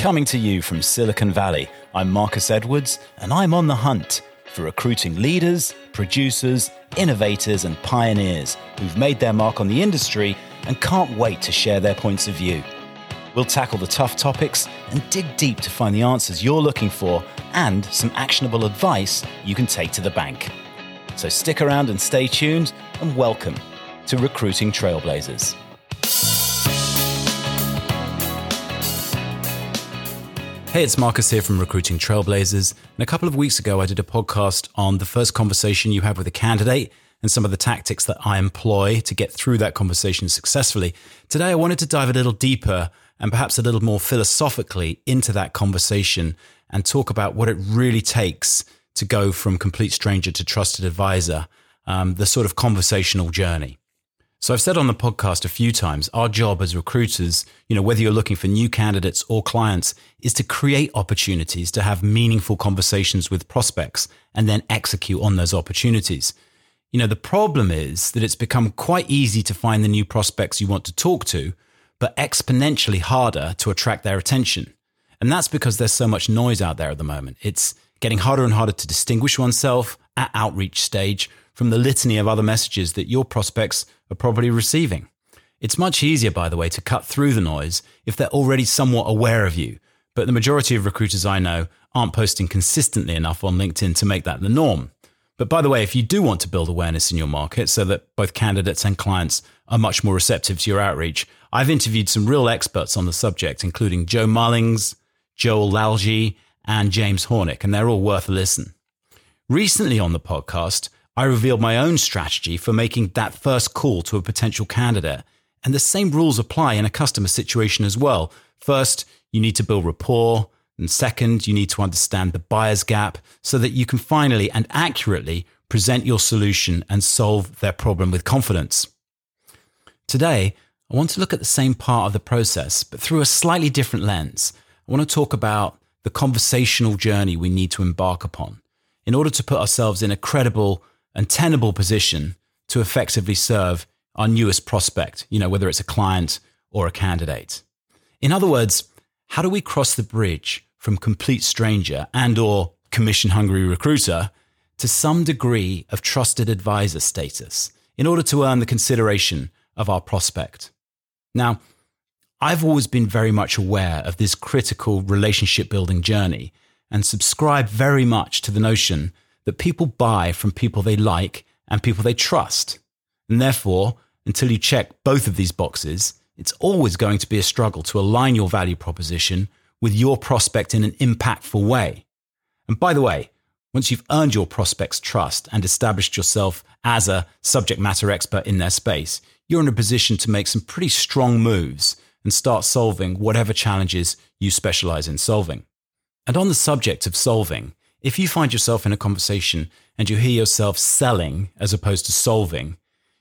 Coming to you from Silicon Valley, I'm Marcus Edwards, and I'm on the hunt for recruiting leaders, producers, innovators, and pioneers who've made their mark on the industry and can't wait to share their points of view. We'll tackle the tough topics and dig deep to find the answers you're looking for and some actionable advice you can take to the bank. So stick around and stay tuned, and welcome to Recruiting Trailblazers. Hey, it's Marcus here from Recruiting Trailblazers. And a couple of weeks ago, I did a podcast on the first conversation you have with a candidate and some of the tactics that I employ to get through that conversation successfully. Today, I wanted to dive a little deeper and perhaps a little more philosophically into that conversation and talk about what it really takes to go from complete stranger to trusted advisor, um, the sort of conversational journey. So I've said on the podcast a few times, our job as recruiters, you know, whether you're looking for new candidates or clients, is to create opportunities to have meaningful conversations with prospects and then execute on those opportunities. You know, the problem is that it's become quite easy to find the new prospects you want to talk to, but exponentially harder to attract their attention. And that's because there's so much noise out there at the moment. It's getting harder and harder to distinguish oneself at outreach stage from the litany of other messages that your prospects are probably receiving. It's much easier, by the way, to cut through the noise if they're already somewhat aware of you. But the majority of recruiters I know aren't posting consistently enough on LinkedIn to make that the norm. But by the way, if you do want to build awareness in your market so that both candidates and clients are much more receptive to your outreach, I've interviewed some real experts on the subject, including Joe Mullings, Joel Lalgee, and James Hornick, and they're all worth a listen. Recently on the podcast, I revealed my own strategy for making that first call to a potential candidate. And the same rules apply in a customer situation as well. First, you need to build rapport. And second, you need to understand the buyer's gap so that you can finally and accurately present your solution and solve their problem with confidence. Today, I want to look at the same part of the process, but through a slightly different lens. I want to talk about the conversational journey we need to embark upon in order to put ourselves in a credible and tenable position to effectively serve our newest prospect, you know, whether it's a client or a candidate. In other words, how do we cross the bridge from complete stranger and or commission hungry recruiter to some degree of trusted advisor status in order to earn the consideration of our prospect? Now, I've always been very much aware of this critical relationship building journey and subscribe very much to the notion that people buy from people they like and people they trust. And therefore, until you check both of these boxes, it's always going to be a struggle to align your value proposition with your prospect in an impactful way. And by the way, once you've earned your prospect's trust and established yourself as a subject matter expert in their space, you're in a position to make some pretty strong moves and start solving whatever challenges you specialize in solving. And on the subject of solving, if you find yourself in a conversation and you hear yourself selling as opposed to solving,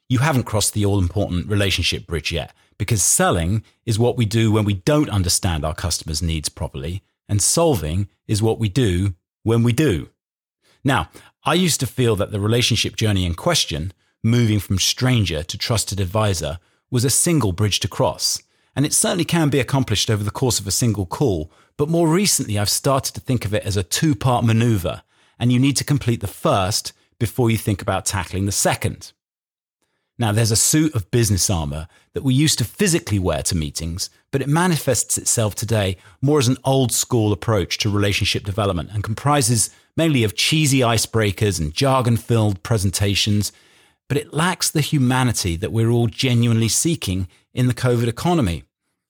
you haven't crossed the all important relationship bridge yet because selling is what we do when we don't understand our customers' needs properly, and solving is what we do when we do. Now, I used to feel that the relationship journey in question, moving from stranger to trusted advisor, was a single bridge to cross. And it certainly can be accomplished over the course of a single call but more recently, I've started to think of it as a two part maneuver, and you need to complete the first before you think about tackling the second. Now, there's a suit of business armor that we used to physically wear to meetings, but it manifests itself today more as an old school approach to relationship development and comprises mainly of cheesy icebreakers and jargon filled presentations, but it lacks the humanity that we're all genuinely seeking in the COVID economy.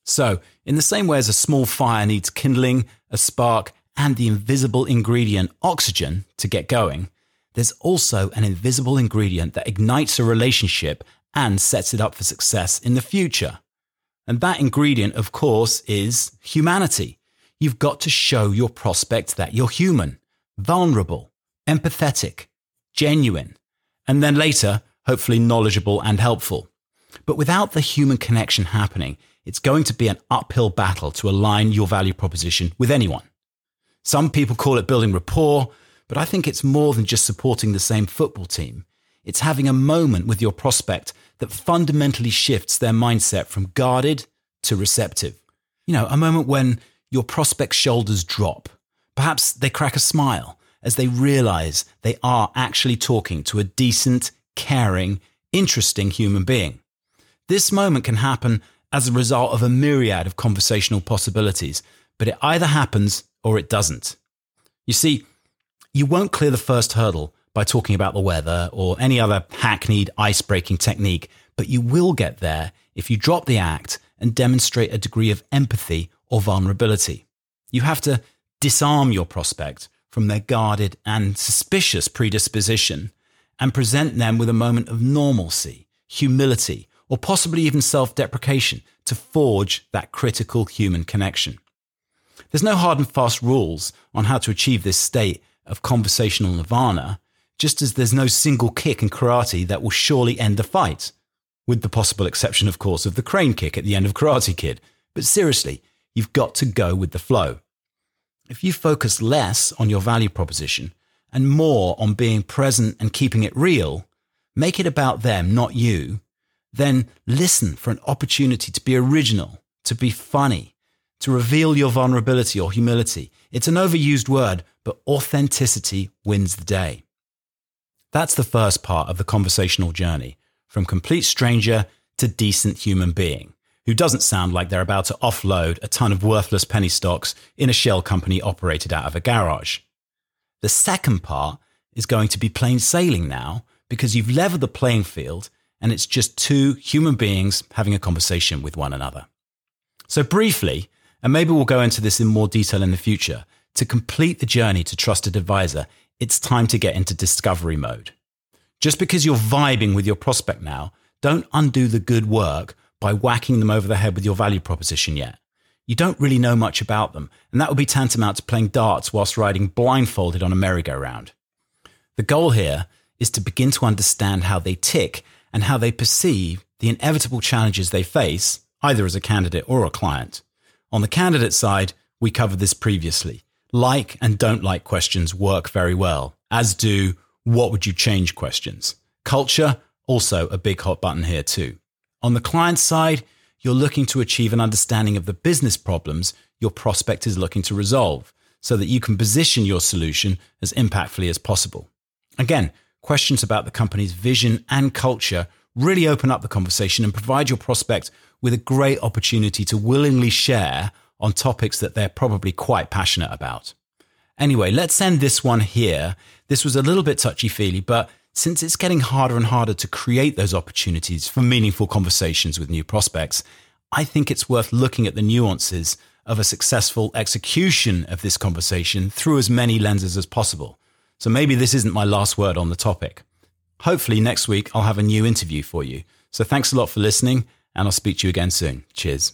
So, in the same way as a small fire needs kindling, a spark, and the invisible ingredient oxygen to get going, there's also an invisible ingredient that ignites a relationship and sets it up for success in the future. And that ingredient, of course, is humanity. You've got to show your prospect that you're human, vulnerable, empathetic, genuine, and then later, hopefully knowledgeable and helpful. But without the human connection happening, it's going to be an uphill battle to align your value proposition with anyone. Some people call it building rapport, but I think it's more than just supporting the same football team. It's having a moment with your prospect that fundamentally shifts their mindset from guarded to receptive. You know, a moment when your prospect's shoulders drop. Perhaps they crack a smile as they realize they are actually talking to a decent, caring, interesting human being. This moment can happen as a result of a myriad of conversational possibilities, but it either happens or it doesn't. You see, you won't clear the first hurdle by talking about the weather or any other hackneyed ice breaking technique, but you will get there if you drop the act and demonstrate a degree of empathy or vulnerability. You have to disarm your prospect from their guarded and suspicious predisposition and present them with a moment of normalcy, humility, or possibly even self deprecation to forge that critical human connection. There's no hard and fast rules on how to achieve this state of conversational nirvana, just as there's no single kick in karate that will surely end the fight. With the possible exception, of course, of the crane kick at the end of Karate Kid. But seriously, you've got to go with the flow. If you focus less on your value proposition and more on being present and keeping it real, make it about them, not you, then listen for an opportunity to be original, to be funny, to reveal your vulnerability or humility. It's an overused word, but authenticity wins the day. That's the first part of the conversational journey from complete stranger to decent human being who doesn't sound like they're about to offload a ton of worthless penny stocks in a shell company operated out of a garage. The second part is going to be plain sailing now because you've leveled the playing field and it's just two human beings having a conversation with one another. So, briefly, and maybe we'll go into this in more detail in the future, to complete the journey to trusted advisor, it's time to get into discovery mode. Just because you're vibing with your prospect now, don't undo the good work by whacking them over the head with your value proposition yet. You don't really know much about them, and that would be tantamount to playing darts whilst riding blindfolded on a merry-go-round. The goal here is to begin to understand how they tick and how they perceive the inevitable challenges they face, either as a candidate or a client. On the candidate side, we covered this previously. Like and don't like questions work very well, as do what would you change questions. Culture, also a big hot button here too. On the client side, you're looking to achieve an understanding of the business problems your prospect is looking to resolve so that you can position your solution as impactfully as possible. Again, questions about the company's vision and culture really open up the conversation and provide your prospect with a great opportunity to willingly share on topics that they're probably quite passionate about. Anyway, let's end this one here. This was a little bit touchy feely, but since it's getting harder and harder to create those opportunities for meaningful conversations with new prospects, I think it's worth looking at the nuances of a successful execution of this conversation through as many lenses as possible. So maybe this isn't my last word on the topic. Hopefully, next week I'll have a new interview for you. So thanks a lot for listening, and I'll speak to you again soon. Cheers.